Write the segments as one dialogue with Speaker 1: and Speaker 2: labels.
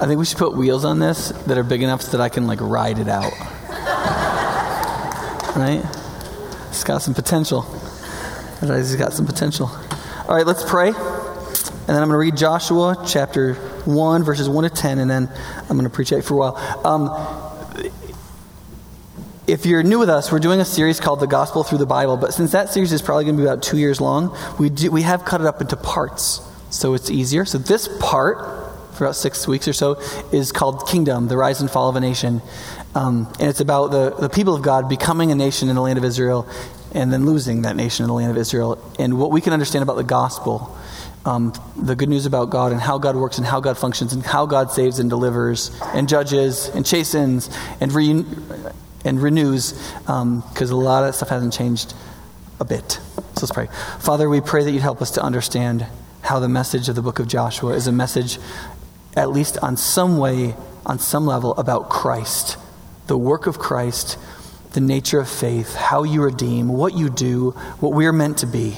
Speaker 1: I think we should put wheels on this that are big enough so that I can like ride it out. right? It's got some potential. It's got some potential. All right, let's pray. And then I'm going to read Joshua chapter 1, verses 1 to 10, and then I'm going to preach it for a while. Um, if you're new with us, we're doing a series called The Gospel Through the Bible, but since that series is probably going to be about two years long, we, do, we have cut it up into parts so it's easier. So this part, for about six weeks or so, is called Kingdom, the Rise and Fall of a Nation. Um, and it's about the, the people of God becoming a nation in the land of Israel and then losing that nation in the land of Israel. And what we can understand about the gospel um, the good news about God and how God works and how God functions and how God saves and delivers and judges and chastens and, re- and renews because um, a lot of that stuff hasn't changed a bit. So let's pray. Father, we pray that you'd help us to understand how the message of the book of Joshua is a message, at least on some way, on some level, about Christ, the work of Christ, the nature of faith, how you redeem, what you do, what we're meant to be.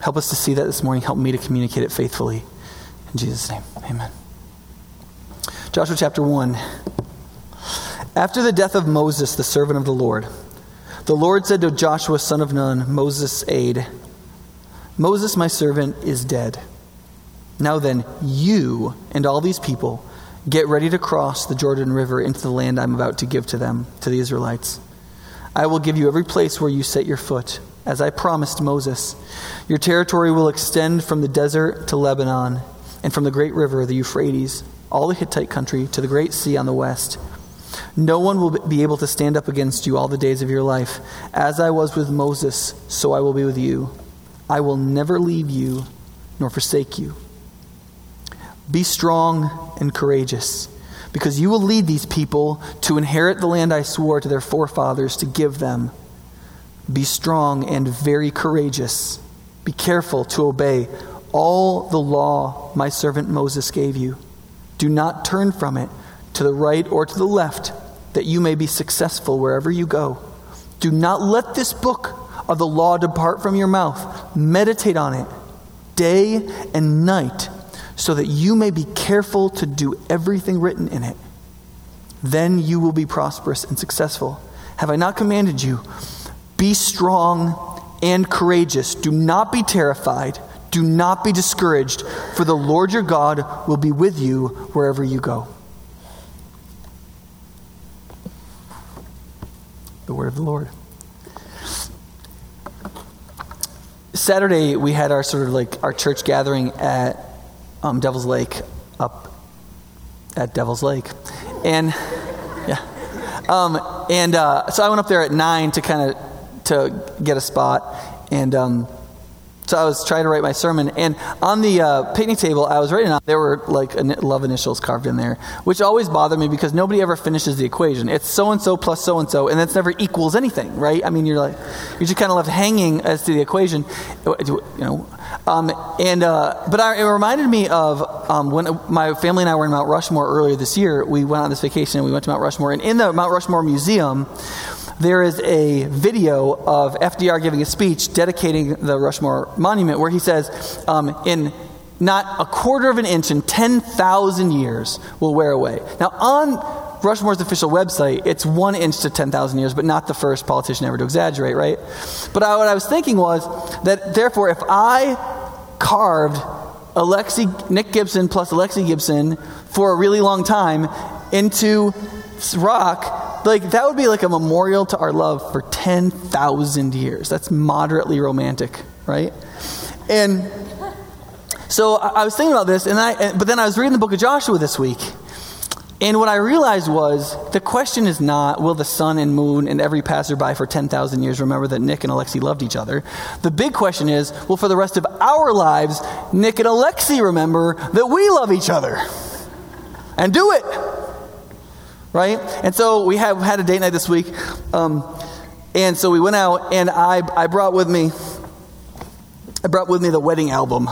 Speaker 1: Help us to see that this morning. Help me to communicate it faithfully. In Jesus' name, amen. Joshua chapter 1. After the death of Moses, the servant of the Lord, the Lord said to Joshua, son of Nun, Moses' aide, Moses, my servant, is dead. Now then, you and all these people get ready to cross the Jordan River into the land I'm about to give to them, to the Israelites. I will give you every place where you set your foot as I promised Moses. Your territory will extend from the desert to Lebanon, and from the great river, the Euphrates, all the Hittite country, to the great sea on the west. No one will be able to stand up against you all the days of your life. As I was with Moses, so I will be with you. I will never leave you nor forsake you. Be strong and courageous, because you will lead these people to inherit the land I swore to their forefathers to give them. Be strong and very courageous. Be careful to obey all the law my servant Moses gave you. Do not turn from it to the right or to the left, that you may be successful wherever you go. Do not let this book of the law depart from your mouth. Meditate on it day and night, so that you may be careful to do everything written in it. Then you will be prosperous and successful. Have I not commanded you? Be strong and courageous. Do not be terrified. Do not be discouraged, for the Lord your God will be with you wherever you go. The word of the Lord. Saturday, we had our sort of like our church gathering at um, Devil's Lake, up at Devil's Lake. And, yeah. Um, and uh, so I went up there at 9 to kind of to get a spot. And um, so I was trying to write my sermon, and on the uh, picnic table I was writing on, there were like love initials carved in there, which always bothered me because nobody ever finishes the equation. It's so and so plus so and so, and it's never equals anything, right? I mean, you're like you're just kind of left hanging as to the equation, you know. Um, and uh, but I, it reminded me of um, when my family and I were in Mount Rushmore earlier this year. We went on this vacation and we went to Mount Rushmore, and in the Mount Rushmore Museum there is a video of FDR giving a speech dedicating the Rushmore Monument where he says, um, in not a quarter of an inch in 10,000 years will wear away. Now, on Rushmore's official website, it's one inch to 10,000 years, but not the first politician ever to exaggerate, right? But I, what I was thinking was that, therefore, if I carved Alexi, Nick Gibson plus Alexi Gibson for a really long time into rock, like that would be like a memorial to our love for 10,000 years. That's moderately romantic, right? And so I was thinking about this, and I, but then I was reading the book of Joshua this week. And what I realized was the question is not will the sun and moon and every passerby for 10,000 years remember that Nick and Alexi loved each other? The big question is will for the rest of our lives, Nick and Alexi remember that we love each other? And do it right? And so we have had a date night this week. Um, and so we went out, and I, I brought with me, I brought with me the wedding album.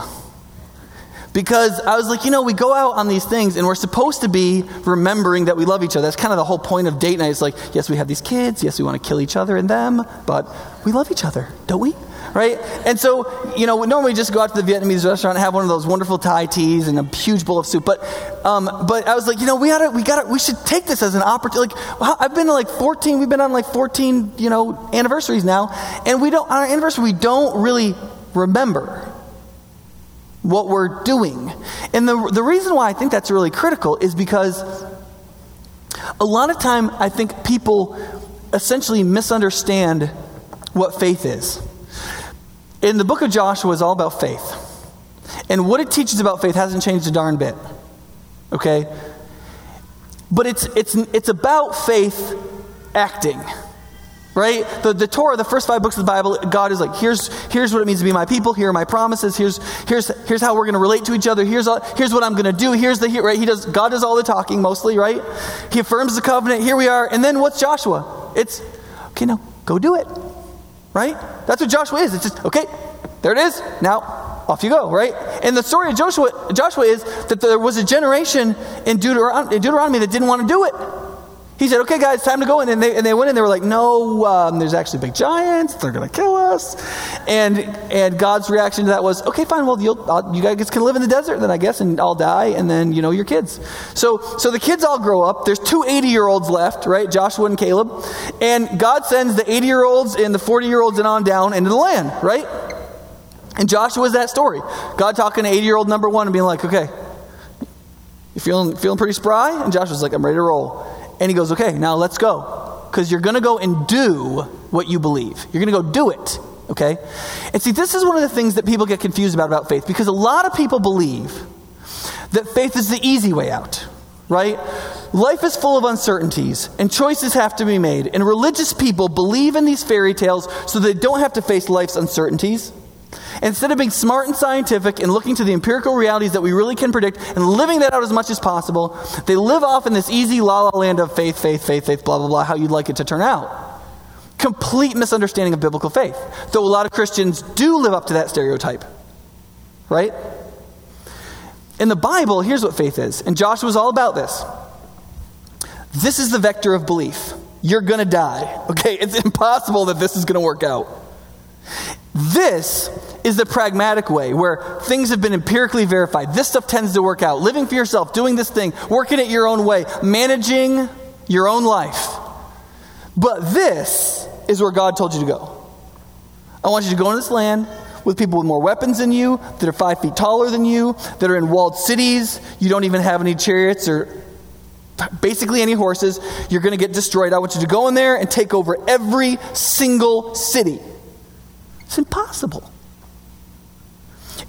Speaker 1: Because I was like, you know, we go out on these things and we're supposed to be remembering that we love each other. That's kind of the whole point of date night. It's like, yes, we have these kids. Yes, we want to kill each other and them, but we love each other, don't we? Right? And so, you know, we normally just go out to the Vietnamese restaurant and have one of those wonderful Thai teas and a huge bowl of soup. But, um, but I was like, you know, we gotta, we gotta, we should take this as an opportunity. Like, I've been to like 14, we've been on like 14, you know, anniversaries now, and we don't, on our anniversary, we don't really remember what we're doing. And the, the reason why I think that's really critical is because a lot of time I think people essentially misunderstand what faith is. In the book of Joshua is all about faith. And what it teaches about faith hasn't changed a darn bit. Okay? But it's, it's, it's about faith acting right? The, the Torah, the first five books of the Bible, God is like, here's, here's what it means to be my people. Here are my promises. Here's, here's, here's how we're going to relate to each other. Here's, all, here's what I'm going to do. Here's the, right? He does, God does all the talking mostly, right? He affirms the covenant. Here we are. And then what's Joshua? It's, okay, now go do it, right? That's what Joshua is. It's just, okay, there it is. Now, off you go, right? And the story of Joshua, Joshua is that there was a generation in Deuteronomy, in Deuteronomy that didn't want to do it. He said, okay, guys, time to go in. And they, and they went in. They were like, no, um, there's actually big giants. They're going to kill us. And, and God's reaction to that was, okay, fine. Well, you guys can live in the desert then, I guess, and I'll die. And then, you know, your kids. So, so the kids all grow up. There's two 80 year olds left, right? Joshua and Caleb. And God sends the 80 year olds and the 40 year olds and on down into the land, right? And Joshua is that story. God talking to 80 year old number one and being like, okay, you feeling, feeling pretty spry? And Joshua's like, I'm ready to roll. And he goes, okay, now let's go. Because you're going to go and do what you believe. You're going to go do it. Okay? And see, this is one of the things that people get confused about about faith because a lot of people believe that faith is the easy way out, right? Life is full of uncertainties and choices have to be made. And religious people believe in these fairy tales so they don't have to face life's uncertainties. Instead of being smart and scientific and looking to the empirical realities that we really can predict and living that out as much as possible, they live off in this easy la la land of faith, faith, faith, faith, blah, blah, blah, how you'd like it to turn out. Complete misunderstanding of biblical faith. Though a lot of Christians do live up to that stereotype. Right? In the Bible, here's what faith is. And Joshua was all about this. This is the vector of belief. You're going to die. Okay? It's impossible that this is going to work out. This is the pragmatic way where things have been empirically verified. This stuff tends to work out. Living for yourself, doing this thing, working it your own way, managing your own life. But this is where God told you to go. I want you to go into this land with people with more weapons than you, that are five feet taller than you, that are in walled cities. You don't even have any chariots or basically any horses. You're going to get destroyed. I want you to go in there and take over every single city. It's impossible.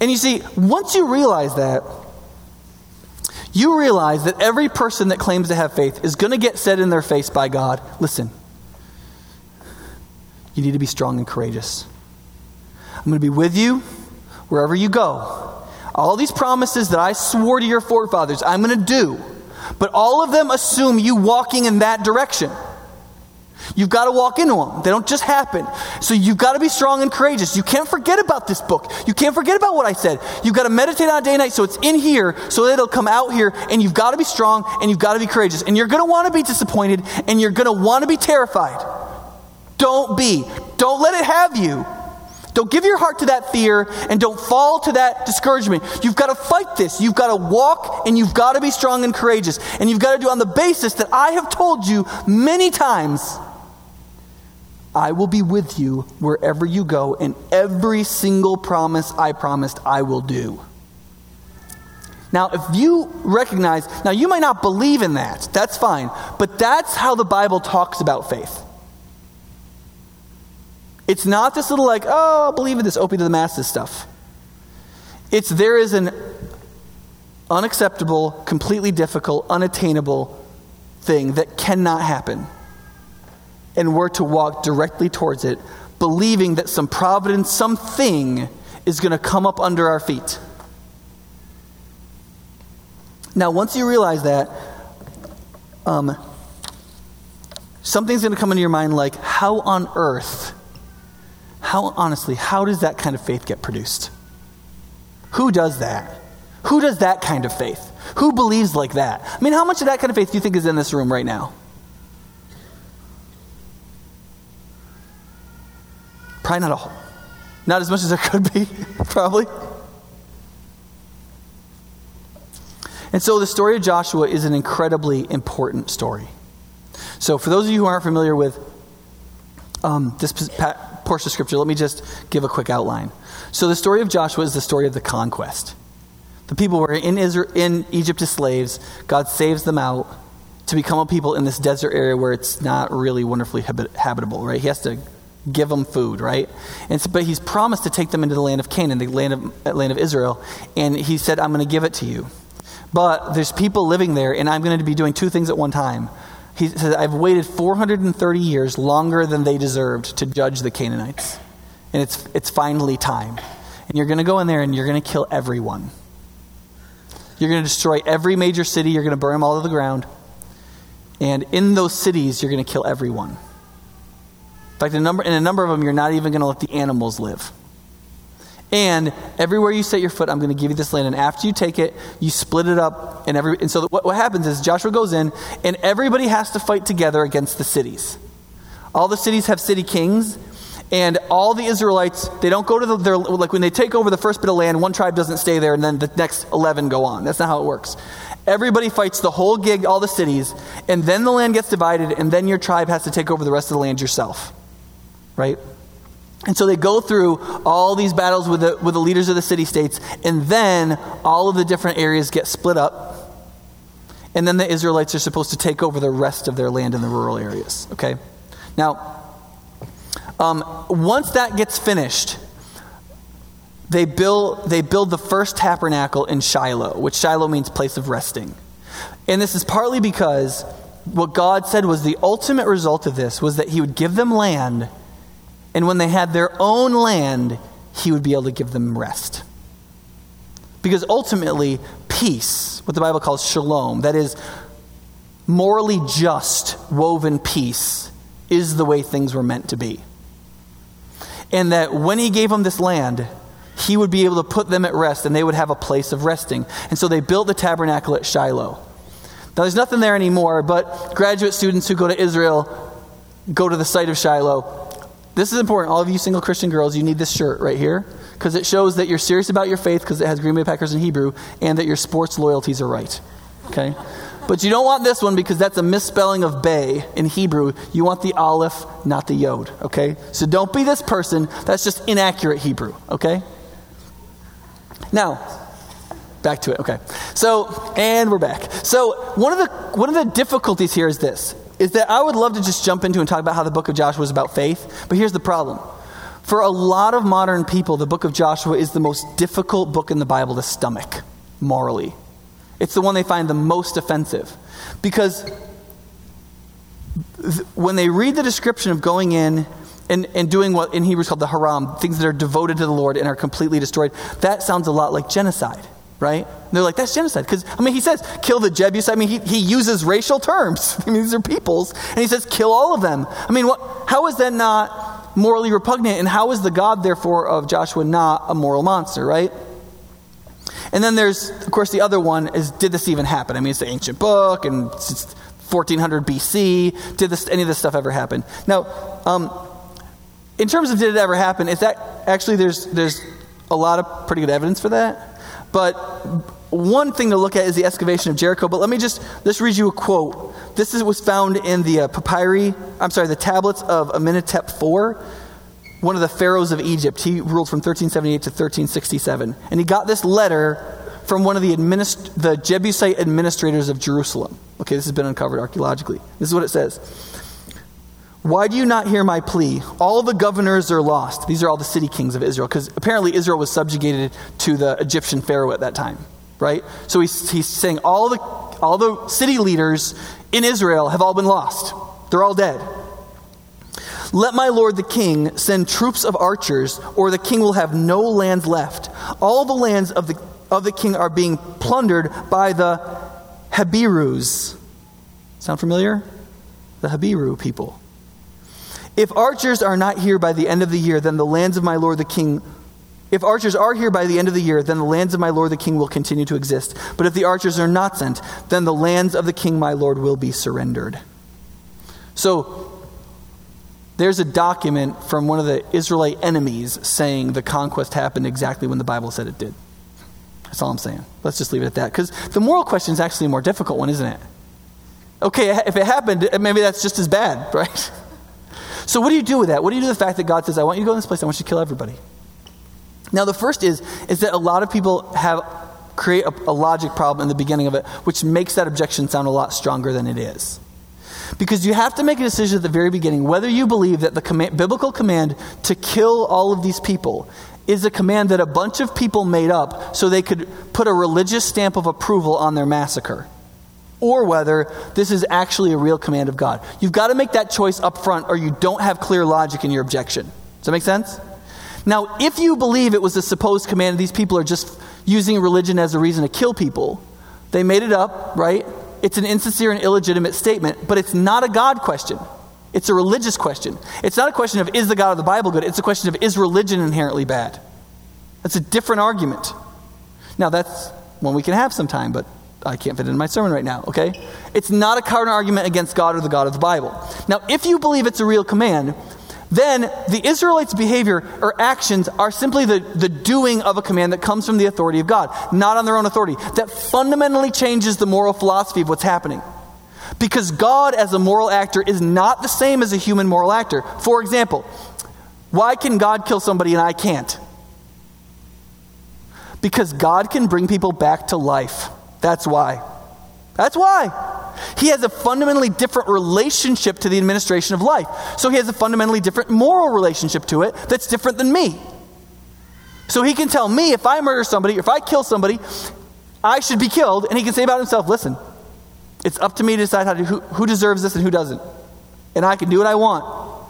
Speaker 1: And you see, once you realize that, you realize that every person that claims to have faith is going to get said in their face by God listen, you need to be strong and courageous. I'm going to be with you wherever you go. All these promises that I swore to your forefathers, I'm going to do. But all of them assume you walking in that direction. You've got to walk into them. They don't just happen. So you've got to be strong and courageous. You can't forget about this book. You can't forget about what I said. You've got to meditate on it day and night so it's in here so it'll come out here. And you've got to be strong and you've got to be courageous. And you're going to want to be disappointed and you're going to want to be terrified. Don't be. Don't let it have you. Don't give your heart to that fear and don't fall to that discouragement. You've got to fight this. You've got to walk and you've got to be strong and courageous. And you've got to do on the basis that I have told you many times I will be with you wherever you go, and every single promise I promised, I will do. Now, if you recognize, now you might not believe in that, that's fine, but that's how the Bible talks about faith. It's not this little, like, oh, I'll believe in this Opie to the masses stuff. It's there is an unacceptable, completely difficult, unattainable thing that cannot happen and we're to walk directly towards it, believing that some providence, something is going to come up under our feet. Now, once you realize that, um, something's going to come into your mind like, how on earth, how honestly, how does that kind of faith get produced? Who does that? Who does that kind of faith? Who believes like that? I mean, how much of that kind of faith do you think is in this room right now? Probably not all. Not as much as there could be, probably. And so the story of Joshua is an incredibly important story. So, for those of you who aren't familiar with um, this portion of scripture, let me just give a quick outline. So, the story of Joshua is the story of the conquest. The people were in, Israel, in Egypt as slaves. God saves them out to become a people in this desert area where it's not really wonderfully habitable, right? He has to give them food, right? And so, but he's promised to take them into the land of Canaan, the land of, land of Israel. And he said, I'm going to give it to you. But there's people living there, and I'm going to be doing two things at one time. He says, I've waited 430 years longer than they deserved to judge the Canaanites. And it's, it's finally time. And you're going to go in there and you're going to kill everyone. You're going to destroy every major city. You're going to burn them all to the ground. And in those cities, you're going to kill everyone. In fact, a number, in a number of them, you're not even going to let the animals live. And everywhere you set your foot, I'm going to give you this land. And after you take it, you split it up. And, every, and so what, what happens is Joshua goes in, and everybody has to fight together against the cities. All the cities have city kings. And all the Israelites, they don't go to the, their, like when they take over the first bit of land, one tribe doesn't stay there, and then the next 11 go on. That's not how it works. Everybody fights the whole gig, all the cities, and then the land gets divided, and then your tribe has to take over the rest of the land yourself. Right? And so they go through all these battles with the, with the leaders of the city states, and then all of the different areas get split up. And then the Israelites are supposed to take over the rest of their land in the rural areas. Okay? Now, um, once that gets finished, they build, they build the first tabernacle in Shiloh, which Shiloh means place of resting. And this is partly because what God said was the ultimate result of this was that He would give them land and when they had their own land, he would be able to give them rest. Because ultimately, peace, what the Bible calls shalom, that is, morally just, woven peace, is the way things were meant to be. And that when he gave them this land, he would be able to put them at rest and they would have a place of resting. And so they built the tabernacle at Shiloh. Now, there's nothing there anymore, but graduate students who go to Israel go to the site of Shiloh this is important. All of you single Christian girls, you need this shirt right here because it shows that you're serious about your faith because it has Green Bay Packers in Hebrew and that your sports loyalties are right. Okay? But you don't want this one because that's a misspelling of bay in Hebrew. You want the aleph, not the yod. Okay? So don't be this person. That's just inaccurate Hebrew. Okay? Now, back to it. Okay. So, and we're back. So, one of the one of the difficulties here is this is that I would love to just jump into and talk about how the book of Joshua is about faith, but here's the problem. For a lot of modern people, the book of Joshua is the most difficult book in the Bible to stomach morally. It's the one they find the most offensive. Because th- when they read the description of going in and, and doing what in Hebrew is called the haram, things that are devoted to the Lord and are completely destroyed, that sounds a lot like genocide right? And they're like, that's genocide. Because, I mean, he says, kill the Jebusites. I mean, he, he uses racial terms. I mean, these are peoples. And he says, kill all of them. I mean, what, how is that not morally repugnant? And how is the God, therefore, of Joshua not a moral monster, right? And then there's, of course, the other one is, did this even happen? I mean, it's the ancient book, and it's 1400 BC. Did this, any of this stuff ever happen? Now, um, in terms of did it ever happen, is that actually there's, there's a lot of pretty good evidence for that. But one thing to look at is the excavation of Jericho. But let me just, just read you a quote. This is, was found in the uh, papyri, I'm sorry, the tablets of Amenhotep IV, one of the pharaohs of Egypt. He ruled from 1378 to 1367. And he got this letter from one of the, administ- the Jebusite administrators of Jerusalem. Okay, this has been uncovered archaeologically. This is what it says. Why do you not hear my plea? All the governors are lost. These are all the city kings of Israel, because apparently Israel was subjugated to the Egyptian Pharaoh at that time, right? So he's, he's saying all the, all the city leaders in Israel have all been lost, they're all dead. Let my lord the king send troops of archers, or the king will have no lands left. All the lands of the, of the king are being plundered by the Habirus. Sound familiar? The Habiru people. If archers are not here by the end of the year, then the lands of my lord the king if archers are here by the end of the year, then the lands of my lord the king will continue to exist. But if the archers are not sent, then the lands of the king my lord will be surrendered. So, there's a document from one of the Israelite enemies saying the conquest happened exactly when the Bible said it did. That's all I'm saying. Let's just leave it at that. Because the moral question is actually a more difficult one, isn't it? Okay, if it happened, maybe that's just as bad, right? So, what do you do with that? What do you do with the fact that God says, I want you to go in this place, I want you to kill everybody? Now, the first is, is that a lot of people have create a, a logic problem in the beginning of it, which makes that objection sound a lot stronger than it is. Because you have to make a decision at the very beginning whether you believe that the command, biblical command to kill all of these people is a command that a bunch of people made up so they could put a religious stamp of approval on their massacre. Or whether this is actually a real command of God. You've got to make that choice up front, or you don't have clear logic in your objection. Does that make sense? Now, if you believe it was a supposed command, these people are just using religion as a reason to kill people, they made it up, right? It's an insincere and illegitimate statement, but it's not a God question. It's a religious question. It's not a question of is the God of the Bible good? It's a question of is religion inherently bad? That's a different argument. Now, that's one we can have sometime, but I can't fit it in my sermon right now, okay? It's not a counter argument against God or the God of the Bible. Now, if you believe it's a real command, then the Israelites' behavior or actions are simply the, the doing of a command that comes from the authority of God, not on their own authority. That fundamentally changes the moral philosophy of what's happening. Because God, as a moral actor, is not the same as a human moral actor. For example, why can God kill somebody and I can't? Because God can bring people back to life. That's why. That's why. He has a fundamentally different relationship to the administration of life. So he has a fundamentally different moral relationship to it that's different than me. So he can tell me if I murder somebody, if I kill somebody, I should be killed. And he can say about himself, listen, it's up to me to decide to, who, who deserves this and who doesn't. And I can do what I want.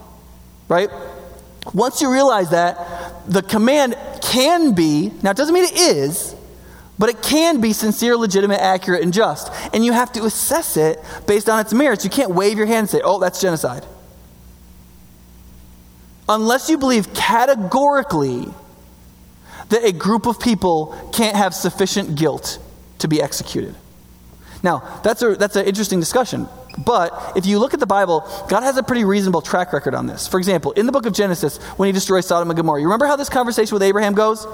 Speaker 1: Right? Once you realize that, the command can be, now it doesn't mean it is, but it can be sincere, legitimate, accurate, and just. And you have to assess it based on its merits. You can't wave your hand and say, oh, that's genocide. Unless you believe categorically that a group of people can't have sufficient guilt to be executed. Now, that's, a, that's an interesting discussion. But if you look at the Bible, God has a pretty reasonable track record on this. For example, in the book of Genesis, when he destroys Sodom and Gomorrah, you remember how this conversation with Abraham goes?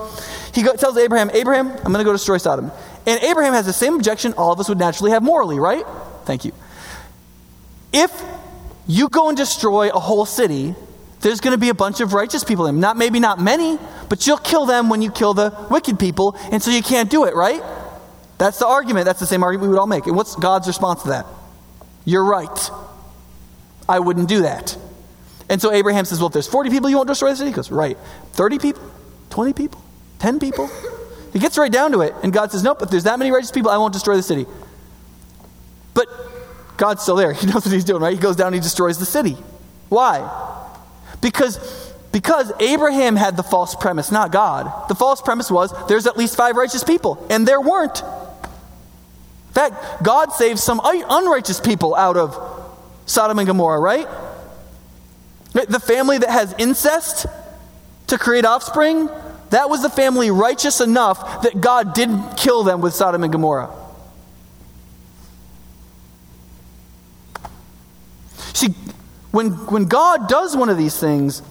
Speaker 1: He go, tells Abraham, Abraham, I'm going to go destroy Sodom. And Abraham has the same objection all of us would naturally have morally, right? Thank you. If you go and destroy a whole city, there's going to be a bunch of righteous people in them. Not maybe not many, but you'll kill them when you kill the wicked people, and so you can't do it, right? That's the argument. That's the same argument we would all make. And what's God's response to that? You're right. I wouldn't do that. And so Abraham says, Well, if there's 40 people, you won't destroy the city? He goes, Right. 30 people? 20 people? 10 people? He gets right down to it. And God says, Nope, if there's that many righteous people, I won't destroy the city. But God's still there. He knows what he's doing, right? He goes down and he destroys the city. Why? Because, because Abraham had the false premise, not God. The false premise was there's at least five righteous people, and there weren't. In fact, God saved some unrighteous people out of Sodom and Gomorrah, right? The family that has incest to create offspring, that was the family righteous enough that God didn't kill them with Sodom and Gomorrah. See, when, when God does one of these things,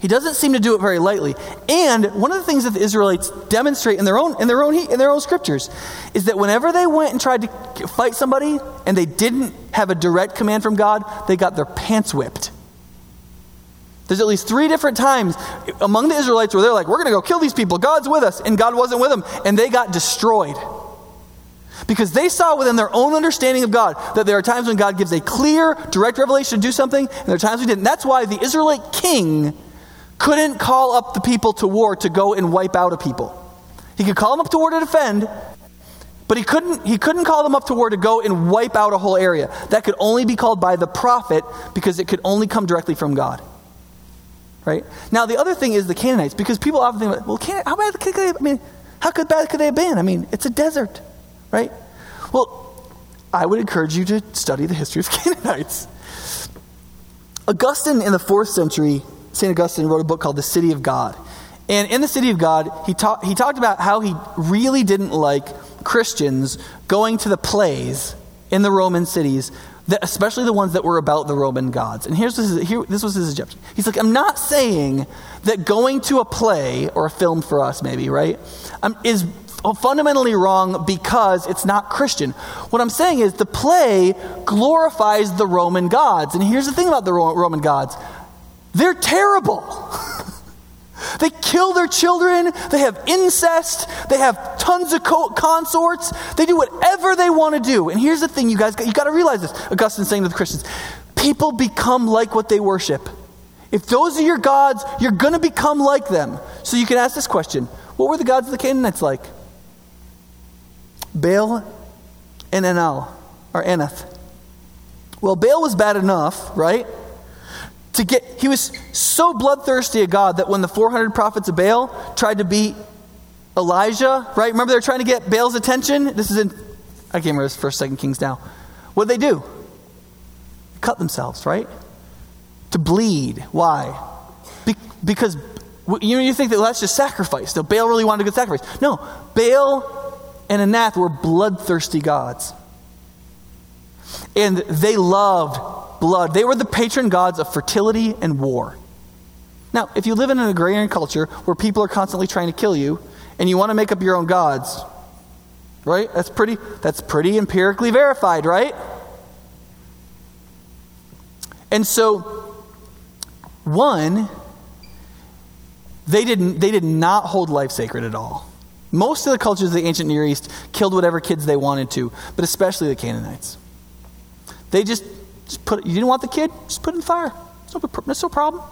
Speaker 1: he doesn't seem to do it very lightly. And one of the things that the Israelites demonstrate in their own in their own in their own scriptures is that whenever they went and tried to fight somebody and they didn't have a direct command from God, they got their pants whipped. There's at least three different times among the Israelites where they're like, "We're going to go kill these people. God's with us," and God wasn't with them, and they got destroyed. Because they saw within their own understanding of God that there are times when God gives a clear, direct revelation to do something, and there are times we didn't. That's why the Israelite king couldn't call up the people to war to go and wipe out a people. He could call them up to war to defend, but he couldn't, he couldn't call them up to war to go and wipe out a whole area. That could only be called by the prophet because it could only come directly from God. Right? Now, the other thing is the Canaanites, because people often think, well, Can- how bad could they, I mean, how bad could they have been? I mean, it's a desert, right? Well, I would encourage you to study the history of Canaanites. Augustine in the fourth century St. Augustine wrote a book called The City of God. And in The City of God, he, ta- he talked about how he really didn't like Christians going to the plays in the Roman cities that, especially the ones that were about the Roman gods. And here's this, here, this was his objection. He's like, I'm not saying that going to a play or a film for us, maybe, right, um, is fundamentally wrong because it's not Christian. What I'm saying is the play glorifies the Roman gods. And here's the thing about the Roman gods they're terrible. They kill their children. They have incest. They have tons of co- consorts. They do whatever they want to do. And here's the thing, you guys, you got to realize this. Augustine's saying to the Christians, people become like what they worship. If those are your gods, you're going to become like them. So you can ask this question What were the gods of the Canaanites like? Baal and Enal, or Anath. Well, Baal was bad enough, right? To get, he was so bloodthirsty a God that when the 400 prophets of Baal tried to beat Elijah, right? Remember they're trying to get Baal's attention? This is in, I can't remember this first, second Kings now. What did they do? Cut themselves, right? To bleed. Why? Be, because you know, you think that well, that's just sacrifice. So Baal really wanted a good sacrifice. No, Baal and Anath were bloodthirsty gods. And they loved blood. They were the patron gods of fertility and war. Now, if you live in an agrarian culture where people are constantly trying to kill you and you want to make up your own gods, right? That's pretty that's pretty empirically verified, right? And so one they didn't they did not hold life sacred at all. Most of the cultures of the ancient Near East killed whatever kids they wanted to, but especially the Canaanites. They just just put, you didn't want the kid? Just put it in fire. It's no, problem.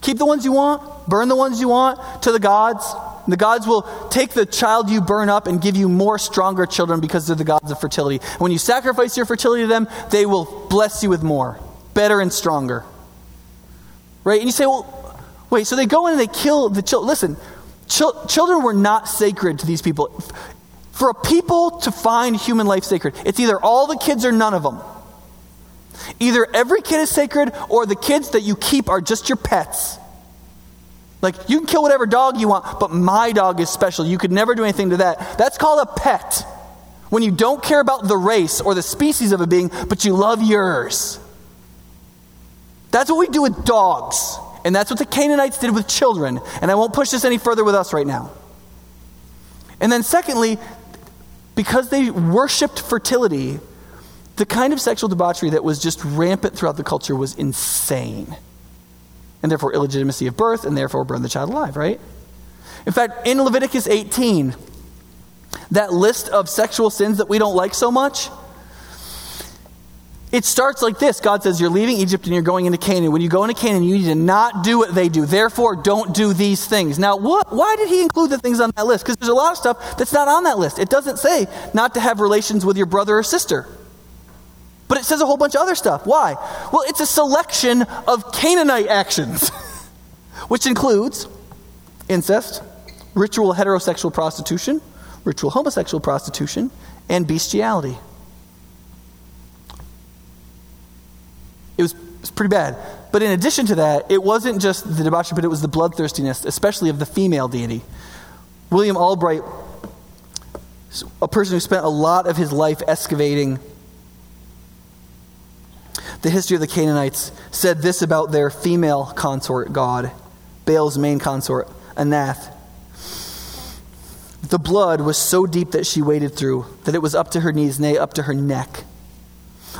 Speaker 1: Keep the ones you want, burn the ones you want to the gods. The gods will take the child you burn up and give you more stronger children because they're the gods of fertility. And when you sacrifice your fertility to them, they will bless you with more, better and stronger. Right? And you say, well, wait, so they go in and they kill the children. Listen, ch- children were not sacred to these people. For a people to find human life sacred, it's either all the kids or none of them. Either every kid is sacred or the kids that you keep are just your pets. Like, you can kill whatever dog you want, but my dog is special. You could never do anything to that. That's called a pet. When you don't care about the race or the species of a being, but you love yours. That's what we do with dogs. And that's what the Canaanites did with children. And I won't push this any further with us right now. And then, secondly, because they worshiped fertility, the kind of sexual debauchery that was just rampant throughout the culture was insane. And therefore, illegitimacy of birth, and therefore, burn the child alive, right? In fact, in Leviticus 18, that list of sexual sins that we don't like so much, it starts like this God says, You're leaving Egypt and you're going into Canaan. When you go into Canaan, you need to not do what they do. Therefore, don't do these things. Now, what, why did he include the things on that list? Because there's a lot of stuff that's not on that list. It doesn't say not to have relations with your brother or sister. But it says a whole bunch of other stuff. Why? Well, it's a selection of Canaanite actions, which includes incest, ritual heterosexual prostitution, ritual homosexual prostitution, and bestiality. It was, it was pretty bad. But in addition to that, it wasn't just the debauchery, but it was the bloodthirstiness, especially of the female deity. William Albright, a person who spent a lot of his life excavating the history of the Canaanites said this about their female consort god, Baal's main consort, Anath. The blood was so deep that she waded through, that it was up to her knees, nay, up to her neck.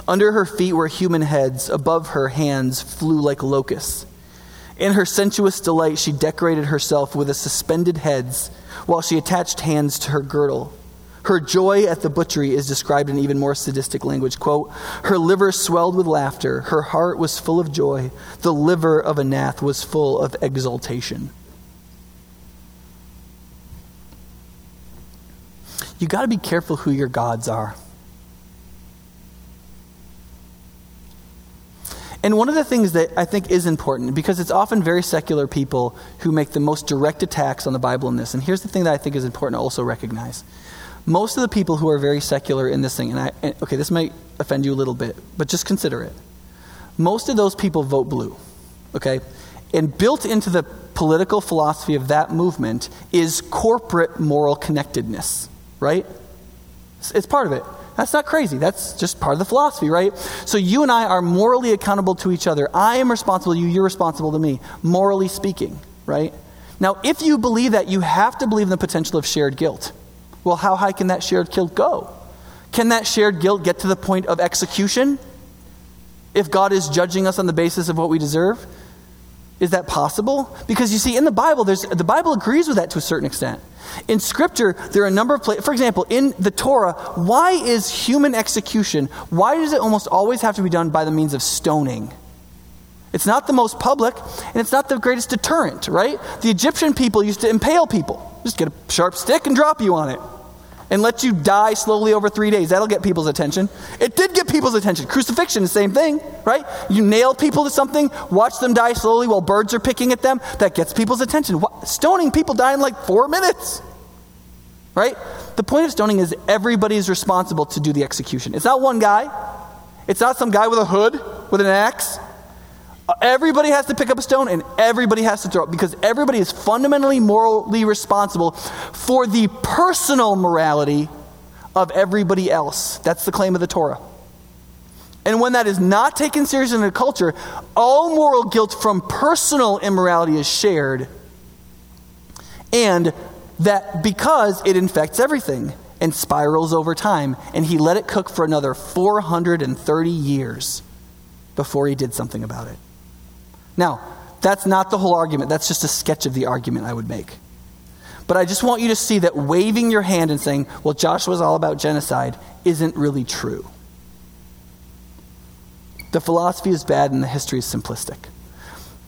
Speaker 1: Under her feet were human heads, above her hands flew like locusts. In her sensuous delight, she decorated herself with a suspended heads, while she attached hands to her girdle. Her joy at the butchery is described in even more sadistic language. Quote, Her liver swelled with laughter. Her heart was full of joy. The liver of Anath was full of exultation. You got to be careful who your gods are. And one of the things that I think is important, because it's often very secular people who make the most direct attacks on the Bible in this, and here's the thing that I think is important to also recognize most of the people who are very secular in this thing, and, I, and okay, this might offend you a little bit, but just consider it. Most of those people vote blue, okay? And built into the political philosophy of that movement is corporate moral connectedness, right? It's, it's part of it. That's not crazy. That's just part of the philosophy, right? So you and I are morally accountable to each other. I am responsible to you, you're responsible to me, morally speaking, right? Now, if you believe that, you have to believe in the potential of shared guilt. Well, how high can that shared guilt go? Can that shared guilt get to the point of execution? If God is judging us on the basis of what we deserve? Is that possible? Because you see, in the Bible, there's, the Bible agrees with that to a certain extent. In Scripture, there are a number of places. For example, in the Torah, why is human execution, why does it almost always have to be done by the means of stoning? It's not the most public, and it's not the greatest deterrent, right? The Egyptian people used to impale people. Just get a sharp stick and drop you on it and let you die slowly over three days. That'll get people's attention. It did get people's attention. Crucifixion, the same thing, right? You nail people to something, watch them die slowly while birds are picking at them. That gets people's attention. What? Stoning people die in like four minutes, right? The point of stoning is everybody is responsible to do the execution. It's not one guy, it's not some guy with a hood with an axe. Everybody has to pick up a stone and everybody has to throw it because everybody is fundamentally morally responsible for the personal morality of everybody else. That's the claim of the Torah. And when that is not taken seriously in a culture, all moral guilt from personal immorality is shared. And that because it infects everything and spirals over time, and he let it cook for another 430 years before he did something about it. Now, that's not the whole argument. That's just a sketch of the argument I would make. But I just want you to see that waving your hand and saying, well, Joshua's all about genocide, isn't really true. The philosophy is bad and the history is simplistic.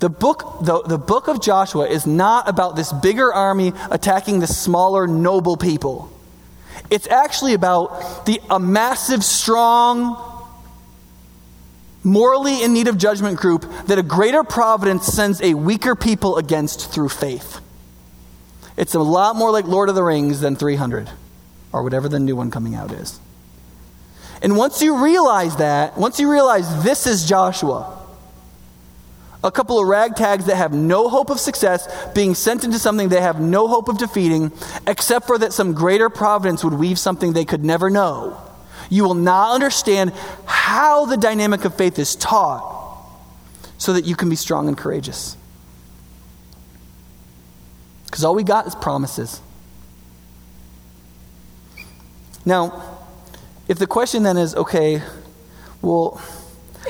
Speaker 1: The book, the, the book of Joshua is not about this bigger army attacking the smaller, noble people. It's actually about the, a massive, strong, morally in need of judgment group that a greater providence sends a weaker people against through faith. It's a lot more like Lord of the Rings than 300 or whatever the new one coming out is. And once you realize that, once you realize this is Joshua, a couple of ragtags that have no hope of success being sent into something they have no hope of defeating, except for that some greater providence would weave something they could never know you will not understand how the dynamic of faith is taught so that you can be strong and courageous. Because all we got is promises. Now, if the question then is, okay, well,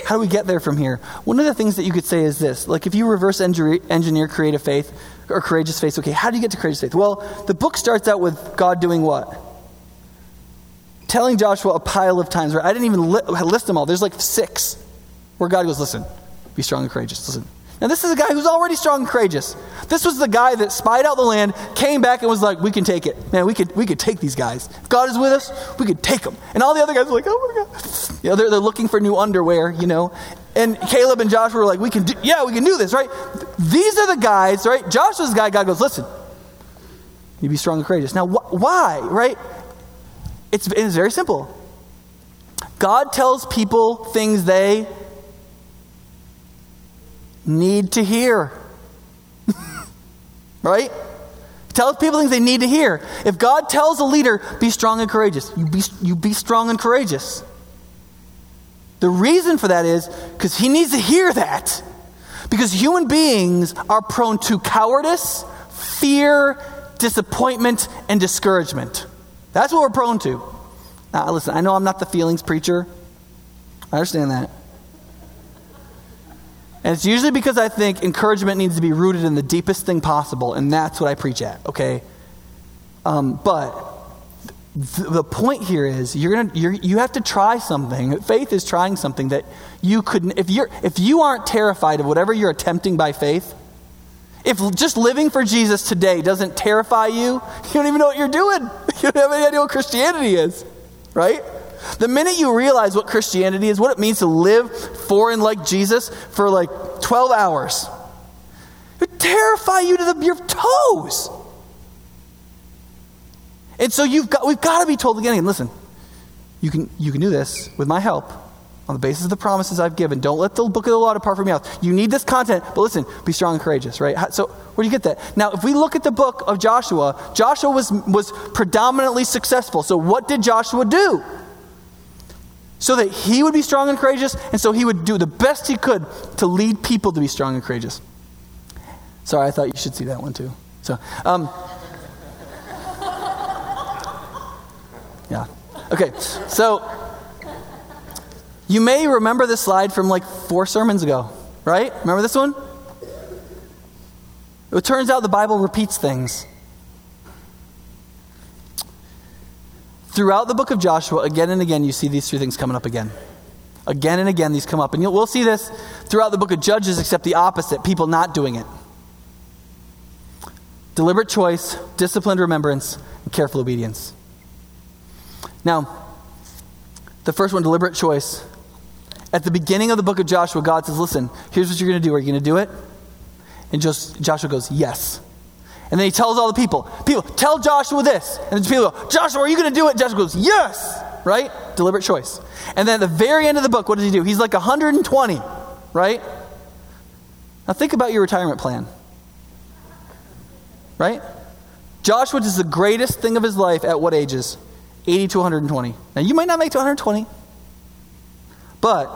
Speaker 1: how do we get there from here? One of the things that you could say is this like, if you reverse engineer creative faith or courageous faith, okay, how do you get to courageous faith? Well, the book starts out with God doing what? Telling Joshua a pile of times where I didn't even li- list them all. There's like six where God goes, Listen, be strong and courageous. Listen. Now, this is a guy who's already strong and courageous. This was the guy that spied out the land, came back, and was like, We can take it. Man, we could, we could take these guys. If God is with us, we could take them. And all the other guys were like, Oh my God. You know, they're, they're looking for new underwear, you know. And Caleb and Joshua were like, We can do, yeah, we can do this, right? These are the guys, right? Joshua's guy, God goes, Listen, you be strong and courageous. Now, wh- why, right? It's, it's very simple. God tells people things they need to hear. right? Tells people things they need to hear. If God tells a leader, be strong and courageous, you be, you be strong and courageous. The reason for that is because he needs to hear that. Because human beings are prone to cowardice, fear, disappointment, and discouragement. That's what we're prone to. Now, listen, I know I'm not the feelings preacher. I understand that. And it's usually because I think encouragement needs to be rooted in the deepest thing possible, and that's what I preach at, okay? Um, but th- the point here is you're gonna, you're, you have to try something. Faith is trying something that you couldn't, if, you're, if you aren't terrified of whatever you're attempting by faith, if just living for Jesus today doesn't terrify you, you don't even know what you're doing. You don't have any idea what Christianity is, right? The minute you realize what Christianity is, what it means to live for and like Jesus for like 12 hours, it terrify you to the, your toes. And so you've got, we've got to be told again, listen, you can, you can do this with my help on the basis of the promises I've given. Don't let the book of the law depart from your mouth. You need this content, but listen, be strong and courageous, right? So where do you get that? Now, if we look at the book of Joshua, Joshua was, was predominantly successful. So what did Joshua do? so that he would be strong and courageous, and so he would do the best he could to lead people to be strong and courageous. Sorry, I thought you should see that one too. So, um, yeah. Okay, so you may remember this slide from like four sermons ago, right? Remember this one? It turns out the Bible repeats things. Throughout the book of Joshua, again and again, you see these three things coming up again. Again and again, these come up. And we'll see this throughout the book of Judges, except the opposite people not doing it. Deliberate choice, disciplined remembrance, and careful obedience. Now, the first one, deliberate choice. At the beginning of the book of Joshua, God says, Listen, here's what you're going to do. Are you going to do it? And just, Joshua goes, Yes. And then he tells all the people, People, tell Joshua this. And the people go, Joshua, are you going to do it? Joshua goes, Yes. Right? Deliberate choice. And then at the very end of the book, what does he do? He's like 120, right? Now think about your retirement plan. Right? Joshua does the greatest thing of his life at what ages? 80 to 120. Now you might not make to 120, but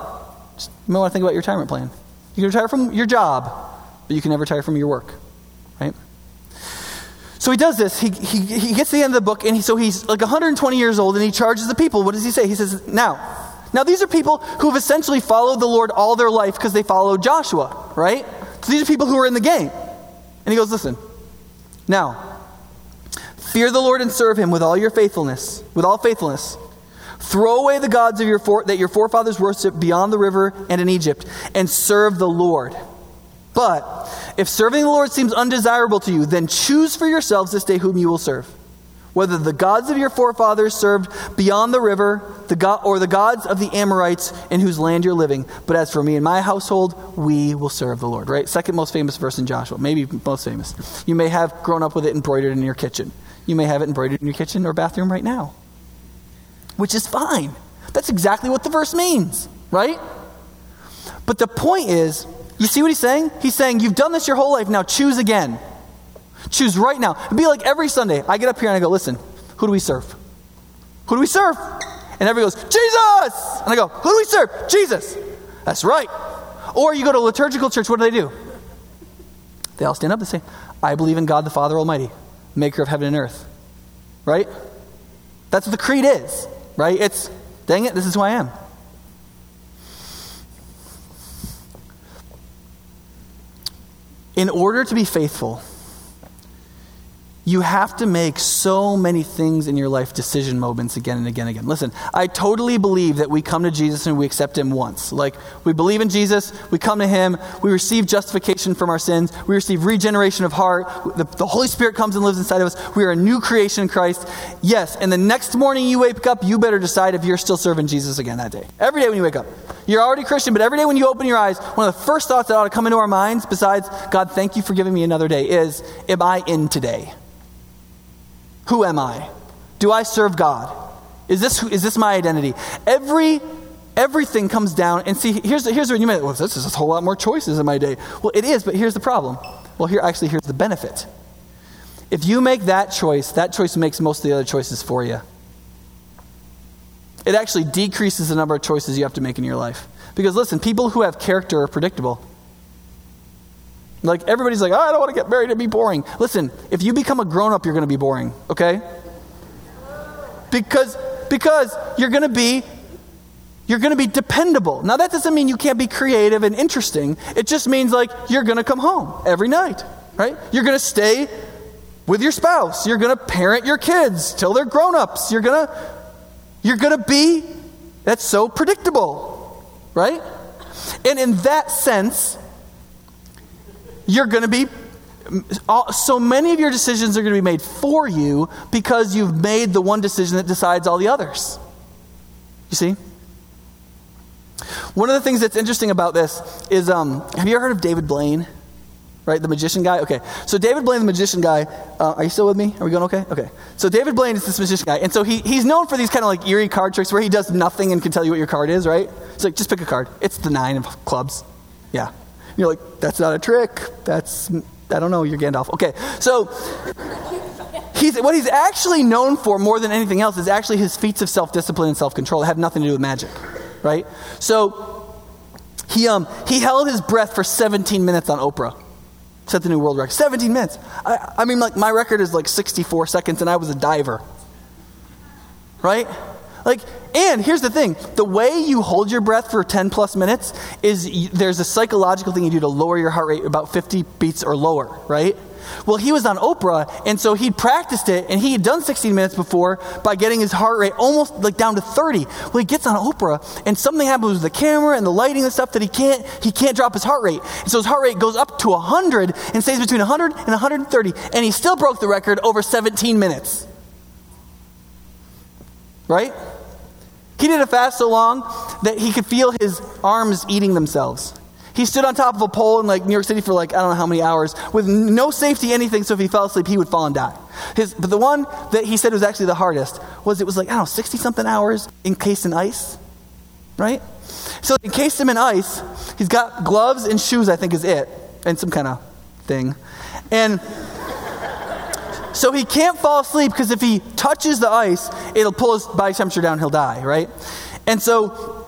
Speaker 1: you may want to think about your retirement plan. You can retire from your job, but you can never retire from your work, right? So he does this. He, he, he gets to the end of the book, and he, so he's like 120 years old, and he charges the people. What does he say? He says, Now, now these are people who have essentially followed the Lord all their life because they followed Joshua, right? So these are people who are in the game. And he goes, Listen, now, fear the Lord and serve him with all your faithfulness, with all faithfulness. Throw away the gods of your for, that your forefathers worshipped beyond the river and in Egypt, and serve the Lord. But if serving the Lord seems undesirable to you, then choose for yourselves this day whom you will serve. Whether the gods of your forefathers served beyond the river, the go- or the gods of the Amorites in whose land you're living. But as for me and my household, we will serve the Lord. Right? Second most famous verse in Joshua, maybe most famous. You may have grown up with it embroidered in your kitchen. You may have it embroidered in your kitchen or bathroom right now, which is fine. That's exactly what the verse means, right? But the point is, you see what he's saying? He's saying, You've done this your whole life, now choose again. Choose right now. It'd be like every Sunday, I get up here and I go, Listen, who do we serve? Who do we serve? And everybody goes, Jesus! And I go, Who do we serve? Jesus. That's right. Or you go to liturgical church, what do they do? They all stand up and say, I believe in God the Father Almighty, maker of heaven and earth. Right? That's what the creed is, right? It's, dang it, this is who I am. In order to be faithful, you have to make so many things in your life decision moments again and again and again. Listen, I totally believe that we come to Jesus and we accept him once. Like, we believe in Jesus, we come to him, we receive justification from our sins, we receive regeneration of heart, the, the Holy Spirit comes and lives inside of us, we are a new creation in Christ. Yes, and the next morning you wake up, you better decide if you're still serving Jesus again that day. Every day when you wake up. You're already Christian, but every day when you open your eyes, one of the first thoughts that ought to come into our minds, besides, God, thank you for giving me another day, is, Am I in today? Who am I? Do I serve God? Is this, is this my identity? Every, everything comes down, and see, here's, here's what you mean, well, this is a whole lot more choices in my day. Well, it is, but here's the problem. Well, here, actually, here's the benefit. If you make that choice, that choice makes most of the other choices for you. It actually decreases the number of choices you have to make in your life. Because listen, people who have character are predictable. Like everybody's like, oh, I don't want to get married and be boring. Listen, if you become a grown up, you're going to be boring, okay? Because because you're going to be you're going to be dependable. Now that doesn't mean you can't be creative and interesting. It just means like you're going to come home every night, right? You're going to stay with your spouse. You're going to parent your kids till they're grown-ups. You're going to you're going to be that's so predictable, right? And in that sense, you're going to be so many of your decisions are going to be made for you because you've made the one decision that decides all the others. You see? One of the things that's interesting about this is um, have you ever heard of David Blaine? Right, the magician guy? Okay. So, David Blaine, the magician guy, uh, are you still with me? Are we going okay? Okay. So, David Blaine is this magician guy. And so, he, he's known for these kind of like eerie card tricks where he does nothing and can tell you what your card is, right? It's like, just pick a card. It's the nine of clubs. Yeah. You're like, that's not a trick. That's, I don't know, you're Gandalf. Okay, so he's, what he's actually known for more than anything else is actually his feats of self discipline and self control have nothing to do with magic, right? So he, um, he held his breath for 17 minutes on Oprah. Set the new world record. 17 minutes. I, I mean, like, my record is like 64 seconds, and I was a diver. Right? Like, and here's the thing the way you hold your breath for 10 plus minutes is there's a psychological thing you do to lower your heart rate about 50 beats or lower, right? Well, he was on Oprah, and so he'd practiced it, and he had done 16 minutes before by getting his heart rate almost like down to 30. Well, he gets on Oprah, and something happens with the camera and the lighting and stuff that he can't he can't drop his heart rate. And so his heart rate goes up to 100 and stays between 100 and 130, and he still broke the record over 17 minutes. Right? He did a fast so long that he could feel his arms eating themselves. He stood on top of a pole in like New York City for like I don't know how many hours with no safety anything. So if he fell asleep, he would fall and die. His, but the one that he said was actually the hardest was it was like I don't know sixty something hours encased in ice, right? So encased him in ice. He's got gloves and shoes. I think is it, and some kind of thing, and. So he can't fall asleep because if he touches the ice, it'll pull his body temperature down, he'll die, right? And so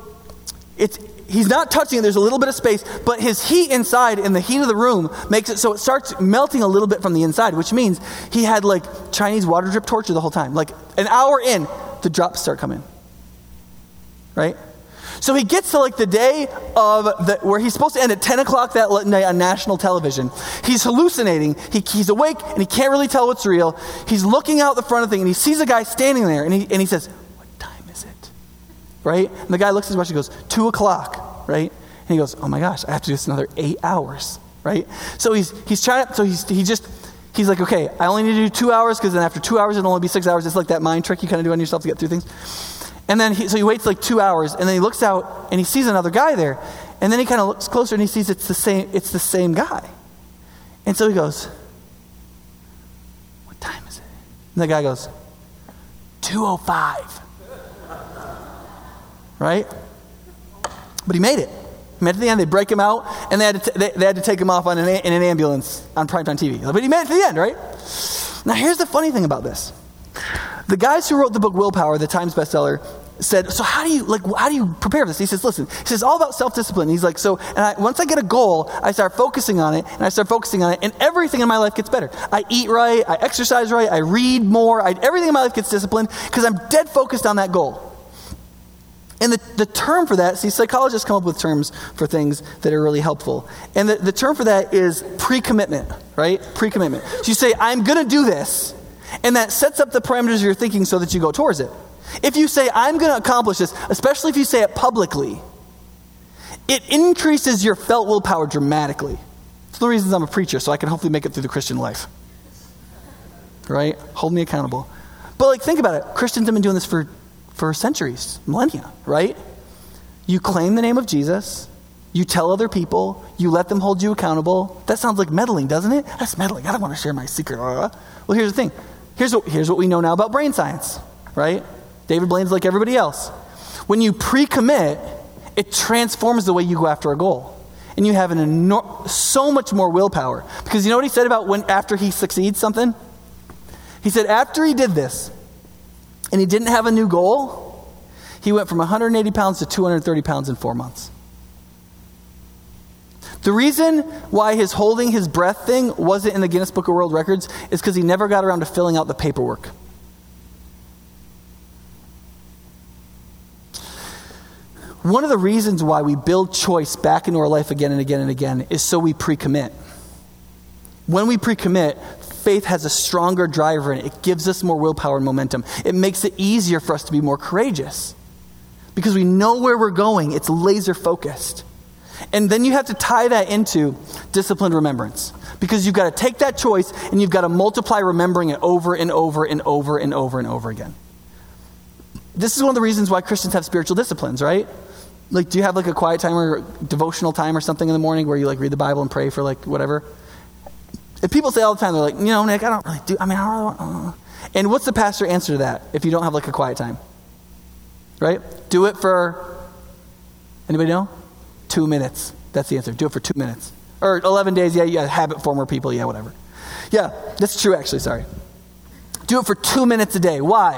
Speaker 1: it's he's not touching it, there's a little bit of space, but his heat inside and the heat of the room makes it so it starts melting a little bit from the inside, which means he had like Chinese water drip torture the whole time. Like an hour in, the drops start coming. Right? So he gets to like the day of the, where he's supposed to end at 10 o'clock that night on national television. He's hallucinating. He, he's awake and he can't really tell what's real. He's looking out the front of the thing and he sees a guy standing there and he, and he says, What time is it? right? And the guy looks at his watch and goes, two o'clock, right? And he goes, oh my gosh, I have to do this another eight hours, right? So he's, he's trying so he's, he just, he's like, okay, I only need to do two hours because then after two hours it'll only be six hours. It's like that mind trick you kind of do on yourself to get through things. And then he, so he waits like two hours and then he looks out and he sees another guy there. And then he kind of looks closer and he sees it's the same, it's the same guy. And so he goes, what time is it? And the guy goes, 205 right? But he made it. He made it to the end. They break him out, and they had to, t- they, they, had to take him off on an, in an ambulance on primetime TV. But he made it to the end, right? Now, here's the funny thing about this. The guys who wrote the book Willpower, the Times bestseller, said, "So how do you like? How do you prepare for this?" He says, "Listen, he says all about self-discipline." He's like, "So, and I, once I get a goal, I start focusing on it, and I start focusing on it, and everything in my life gets better. I eat right, I exercise right, I read more, I, everything in my life gets disciplined because I'm dead focused on that goal." And the, the term for that, see, psychologists come up with terms for things that are really helpful. And the, the term for that is pre commitment, right? Pre commitment. So you say, I'm going to do this, and that sets up the parameters of your thinking so that you go towards it. If you say, I'm going to accomplish this, especially if you say it publicly, it increases your felt willpower dramatically. It's the reasons I'm a preacher, so I can hopefully make it through the Christian life. Right? Hold me accountable. But like think about it. Christians have been doing this for for centuries, millennia, right? You claim the name of Jesus, you tell other people, you let them hold you accountable. That sounds like meddling, doesn't it? That's meddling. I don't want to share my secret. Uh. Well, here's the thing. Here's what, here's what we know now about brain science, right? David Blaine's like everybody else. When you pre commit, it transforms the way you go after a goal. And you have an enor- so much more willpower. Because you know what he said about when after he succeeds something? He said, after he did this, and he didn't have a new goal, he went from 180 pounds to 230 pounds in four months. The reason why his holding his breath thing wasn't in the Guinness Book of World Records is because he never got around to filling out the paperwork. One of the reasons why we build choice back into our life again and again and again is so we pre commit. When we pre commit, faith has a stronger driver in it. It gives us more willpower and momentum. It makes it easier for us to be more courageous because we know where we're going. It's laser focused. And then you have to tie that into disciplined remembrance because you've got to take that choice and you've got to multiply remembering it over and over and over and over and over again. This is one of the reasons why Christians have spiritual disciplines, right? Like, do you have like a quiet time or devotional time or something in the morning where you like read the Bible and pray for like whatever? And people say all the time, they're like, you know, Nick, I don't really do, I mean, I don't, uh. And what's the pastor answer to that if you don't have like a quiet time? Right? Do it for, anybody know? Two minutes. That's the answer. Do it for two minutes. Or 11 days, yeah, yeah, habit former people, yeah, whatever. Yeah, that's true actually, sorry. Do it for two minutes a day. Why?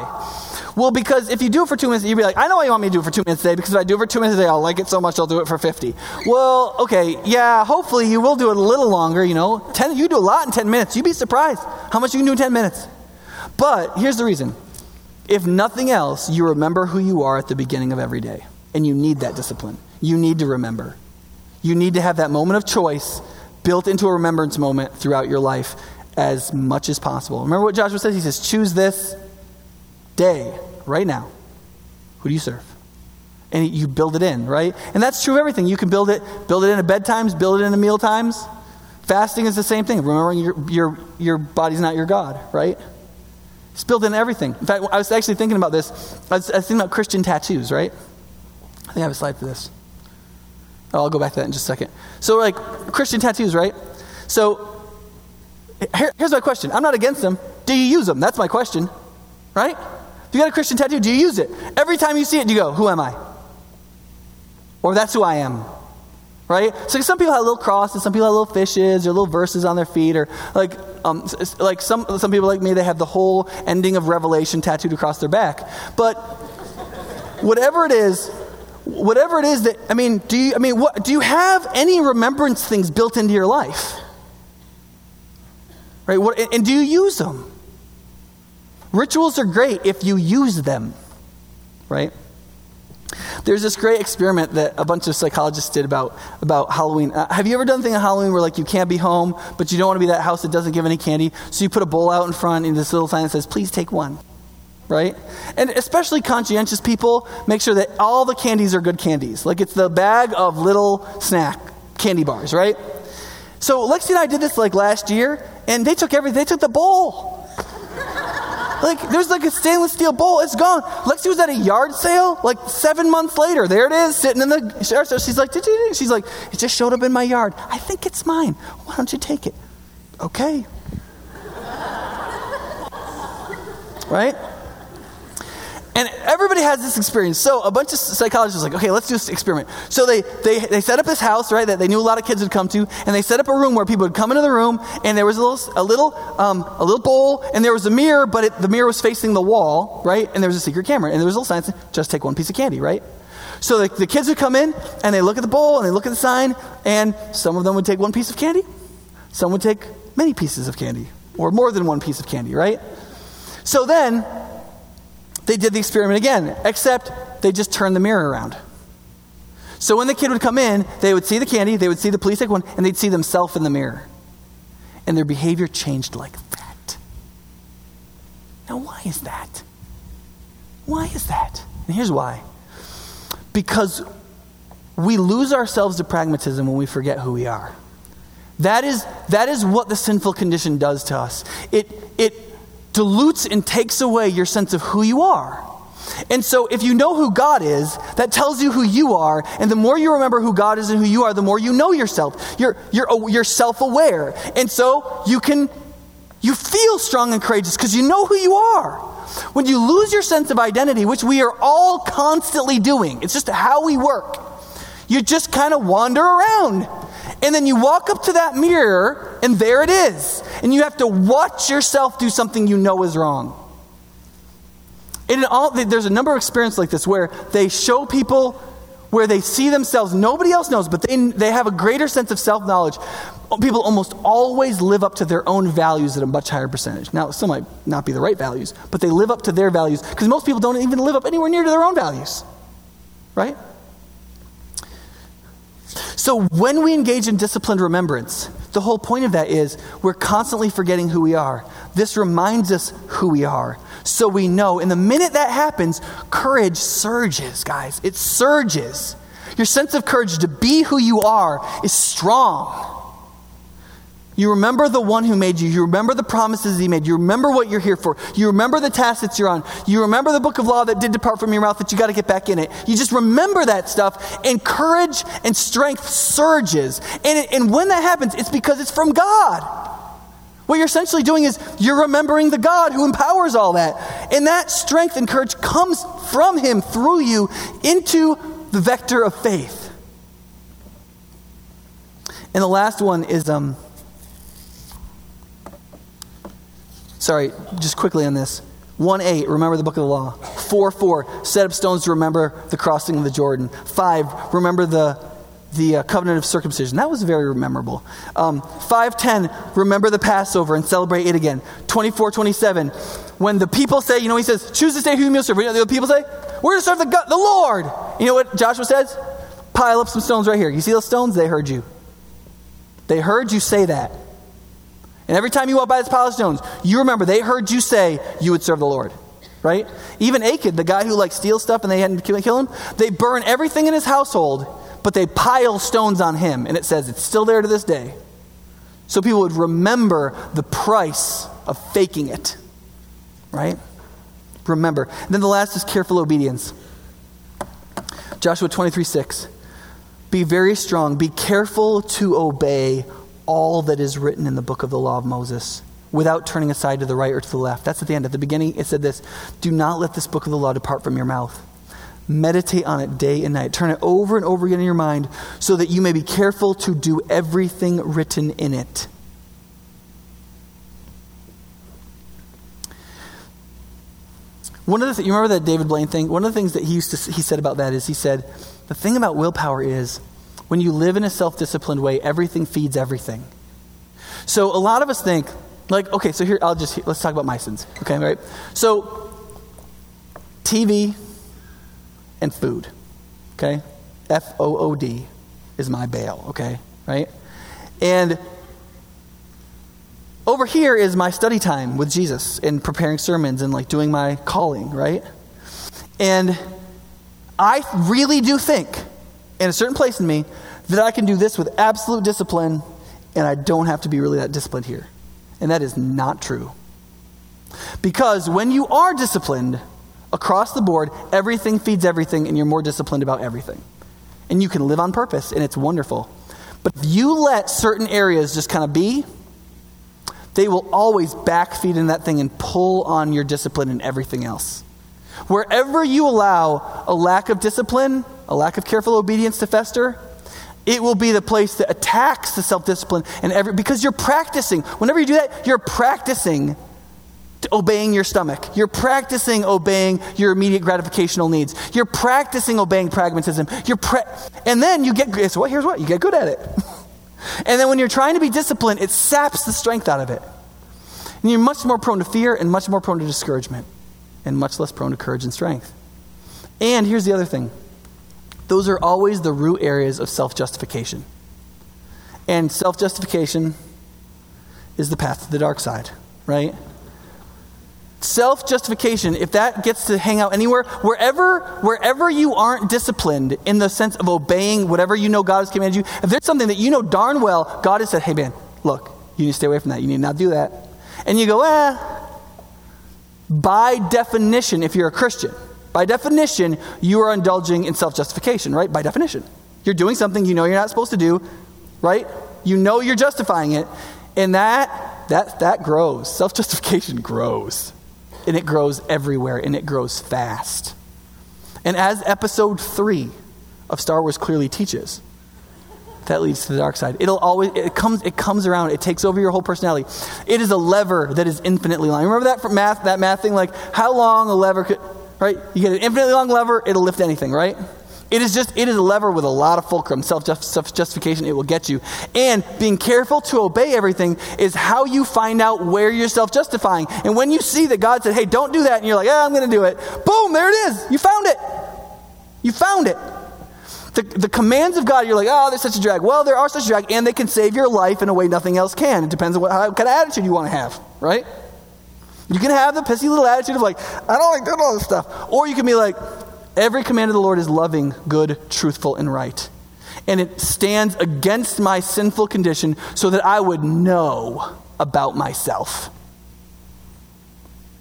Speaker 1: Well, because if you do it for two minutes, you'd be like, I know why you want me to do it for two minutes a day, because if I do it for two minutes a day, I'll like it so much I'll do it for 50. Well, okay, yeah, hopefully you will do it a little longer, you know. Ten, you do a lot in 10 minutes. You'd be surprised how much you can do in 10 minutes. But here's the reason. If nothing else, you remember who you are at the beginning of every day. And you need that discipline. You need to remember. You need to have that moment of choice built into a remembrance moment throughout your life as much as possible. Remember what Joshua says? He says, choose this day right now, who do you serve? And you build it in, right? And that's true of everything. You can build it, build it into bedtimes, build it into meal times. Fasting is the same thing. Remembering your, your, your body's not your God, right? It's built into everything. In fact, I was actually thinking about this. I was, I was thinking about Christian tattoos, right? I think I have a slide for this. Oh, I'll go back to that in just a second. So, like, Christian tattoos, right? So, here, here's my question. I'm not against them. Do you use them? That's my question, right? you got a Christian tattoo, do you use it? Every time you see it, do you go, Who am I? Or that's who I am. Right? So some people have little crosses, some people have little fishes or little verses on their feet, or like, um, like some, some people like me, they have the whole ending of Revelation tattooed across their back. But whatever it is, whatever it is that, I mean, do you, I mean, what, do you have any remembrance things built into your life? Right? What, and do you use them? Rituals are great if you use them, right? There's this great experiment that a bunch of psychologists did about, about Halloween. Uh, have you ever done a thing on Halloween where like you can't be home, but you don't want to be that house that doesn't give any candy? So you put a bowl out in front and this little sign that says, please take one. Right? And especially conscientious people make sure that all the candies are good candies. Like it's the bag of little snack candy bars, right? So Lexi and I did this like last year, and they took everything. They took the bowl. Like, there's like a stainless steel bowl. It's gone. Lexi was at a yard sale like seven months later. There it is, sitting in the sale. She's like. She's like, it just showed up in my yard. I think it's mine. Why don't you take it? Okay. right? And everybody has this experience. So a bunch of psychologists like, okay, let's do this experiment. So they, they, they set up this house, right, that they knew a lot of kids would come to, and they set up a room where people would come into the room, and there was a little, a little, um, a little bowl, and there was a mirror, but it, the mirror was facing the wall, right, and there was a secret camera, and there was a little sign saying, just take one piece of candy, right? So the, the kids would come in, and they look at the bowl, and they look at the sign, and some of them would take one piece of candy, some would take many pieces of candy, or more than one piece of candy, right? So then, they did the experiment again, except they just turned the mirror around. So when the kid would come in, they would see the candy, they would see the police one, and they'd see themselves in the mirror. And their behavior changed like that. Now, why is that? Why is that? And here's why. Because we lose ourselves to pragmatism when we forget who we are. That is, that is what the sinful condition does to us. It, it dilutes and takes away your sense of who you are. And so, if you know who God is, that tells you who you are. And the more you remember who God is and who you are, the more you know yourself. You're, you're, you're self aware. And so, you can, you feel strong and courageous because you know who you are. When you lose your sense of identity, which we are all constantly doing, it's just how we work, you just kind of wander around. And then you walk up to that mirror, and there it is. And you have to watch yourself do something you know is wrong. And all, there's a number of experiences like this where they show people where they see themselves, nobody else knows, but they, they have a greater sense of self knowledge. People almost always live up to their own values at a much higher percentage. Now, some might not be the right values, but they live up to their values because most people don't even live up anywhere near to their own values. Right? So when we engage in disciplined remembrance, the whole point of that is we're constantly forgetting who we are. This reminds us who we are. So we know. And the minute that happens, courage surges, guys. It surges. Your sense of courage to be who you are is strong. You remember the one who made you. You remember the promises he made. You remember what you're here for. You remember the task that you're on. You remember the book of law that did depart from your mouth that you got to get back in it. You just remember that stuff, and courage and strength surges. And, it, and when that happens, it's because it's from God. What you're essentially doing is you're remembering the God who empowers all that. And that strength and courage comes from him through you into the vector of faith. And the last one is um, sorry, just quickly on this. 1 8, remember the book of the law. 4 4, set up stones to remember the crossing of the Jordan. 5, remember the, the uh, covenant of circumcision. That was very memorable. Um, 510, remember the Passover and celebrate it again. 24 27, when the people say, you know, he says, choose this day who you'll serve. You know the people say? We're going to serve the, God, the Lord. You know what Joshua says? Pile up some stones right here. You see those stones? They heard you. They heard you say that. And every time you walk by this pile of stones, you remember they heard you say you would serve the Lord. Right? Even Achan, the guy who like steals stuff and they hadn't kill him, they burn everything in his household, but they pile stones on him. And it says it's still there to this day. So people would remember the price of faking it. Right? Remember. And then the last is careful obedience. Joshua 23 6. Be very strong. Be careful to obey all that is written in the book of the law of Moses without turning aside to the right or to the left. That's at the end. At the beginning, it said this Do not let this book of the law depart from your mouth. Meditate on it day and night. Turn it over and over again in your mind so that you may be careful to do everything written in it. One of the th- you remember that David Blaine thing? One of the things that he used to he said about that is he said, the thing about willpower is when you live in a self disciplined way, everything feeds everything. So a lot of us think, like, okay, so here, I'll just, let's talk about my sins. Okay, right? So, TV and food. Okay? F O O D is my bail. Okay? Right? And over here is my study time with Jesus and preparing sermons and like doing my calling, right? And I really do think in a certain place in me that I can do this with absolute discipline and I don't have to be really that disciplined here. And that is not true. Because when you are disciplined across the board, everything feeds everything and you're more disciplined about everything. And you can live on purpose and it's wonderful. But if you let certain areas just kind of be, they will always backfeed in that thing and pull on your discipline and everything else. Wherever you allow a lack of discipline, a lack of careful obedience to fester, it will be the place that attacks the self discipline and every because you're practicing. Whenever you do that, you're practicing obeying your stomach. You're practicing obeying your immediate gratificational needs. You're practicing obeying pragmatism. You're pra- and then you get so what here's what you get good at it. and then when you're trying to be disciplined, it saps the strength out of it. And you're much more prone to fear and much more prone to discouragement and much less prone to courage and strength. And here's the other thing those are always the root areas of self justification. And self justification is the path to the dark side, right? Self justification, if that gets to hang out anywhere, wherever, wherever you aren't disciplined in the sense of obeying whatever you know God has commanded you, if there's something that you know darn well God has said, hey man, look, you need to stay away from that. You need to not do that. And you go, ah, by definition, if you're a Christian, by definition, you are indulging in self justification, right? By definition. You're doing something you know you're not supposed to do, right? You know you're justifying it. And that, that, that grows. Self justification grows. And it grows everywhere, and it grows fast. And as episode three of Star Wars clearly teaches, that leads to the dark side. It'll always it comes it comes around. It takes over your whole personality. It is a lever that is infinitely long. Remember that from math that math thing like how long a lever could right? You get an infinitely long lever, it'll lift anything, right? It is just it is a lever with a lot of fulcrum, self justification. It will get you, and being careful to obey everything is how you find out where you're self justifying. And when you see that God said, "Hey, don't do that," and you're like, "Yeah, I'm going to do it," boom, there it is. You found it. You found it. The, the commands of God, you're like, oh, there's such a drag. Well, there are such a drag, and they can save your life in a way nothing else can. It depends on what how, kind of attitude you want to have, right? You can have the pissy little attitude of like, I don't like doing all this stuff. Or you can be like, every command of the Lord is loving, good, truthful, and right. And it stands against my sinful condition so that I would know about myself.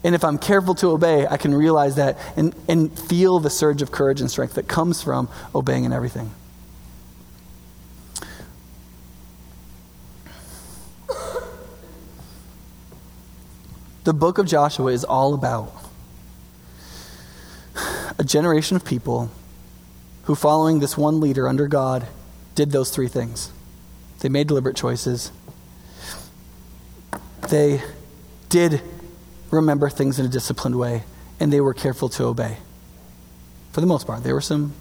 Speaker 1: And if I'm careful to obey, I can realize that and, and feel the surge of courage and strength that comes from obeying in everything. The book of Joshua is all about a generation of people who, following this one leader under God, did those three things. They made deliberate choices. They did remember things in a disciplined way, and they were careful to obey. For the most part, there were some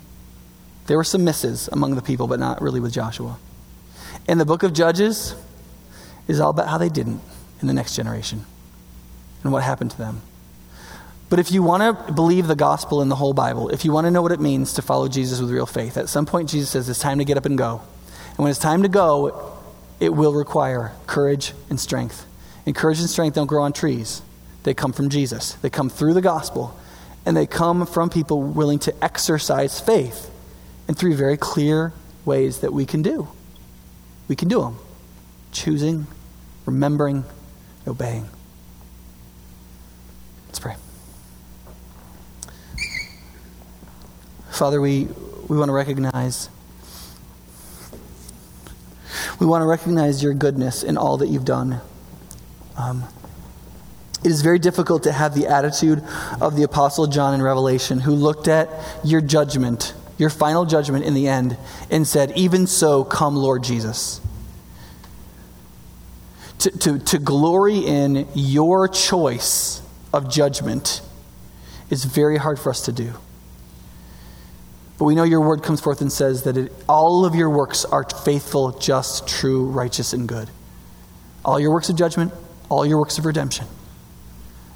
Speaker 1: there were some misses among the people, but not really with Joshua. And the book of Judges is all about how they didn't in the next generation and what happened to them. But if you want to believe the gospel in the whole Bible, if you want to know what it means to follow Jesus with real faith, at some point Jesus says it's time to get up and go. And when it's time to go, it will require courage and strength. And courage and strength don't grow on trees, they come from Jesus. They come through the gospel, and they come from people willing to exercise faith in three very clear ways that we can do. We can do them choosing, remembering, obeying. Let's pray. Father, we, we want to recognize we want to recognize your goodness in all that you've done. Um, it is very difficult to have the attitude of the Apostle John in Revelation, who looked at your judgment, your final judgment in the end, and said, Even so, come, Lord Jesus. To, to, to glory in your choice of judgment is very hard for us to do. But we know your word comes forth and says that it, all of your works are faithful, just, true, righteous, and good. All your works of judgment, all your works of redemption.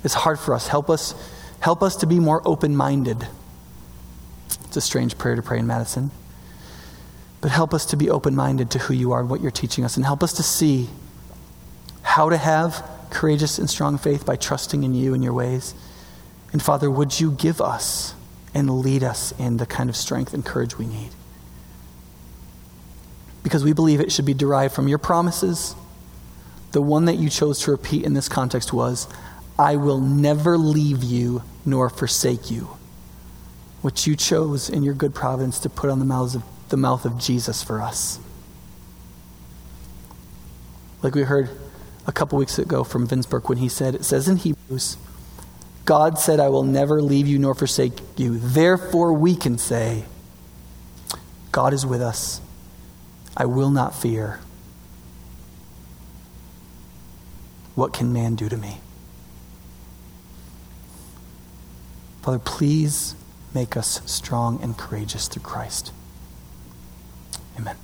Speaker 1: It's hard for us. Help us, help us to be more open minded. It's a strange prayer to pray in Madison. But help us to be open minded to who you are and what you're teaching us, and help us to see how to have courageous and strong faith by trusting in you and your ways. And Father, would you give us and lead us in the kind of strength and courage we need. Because we believe it should be derived from your promises. The one that you chose to repeat in this context was, I will never leave you nor forsake you, which you chose in your good providence to put on the, mouths of, the mouth of Jesus for us. Like we heard a couple weeks ago from Vince Burke when he said, it says in Hebrews, God said, I will never leave you nor forsake you. Therefore, we can say, God is with us. I will not fear. What can man do to me? Father, please make us strong and courageous through Christ. Amen.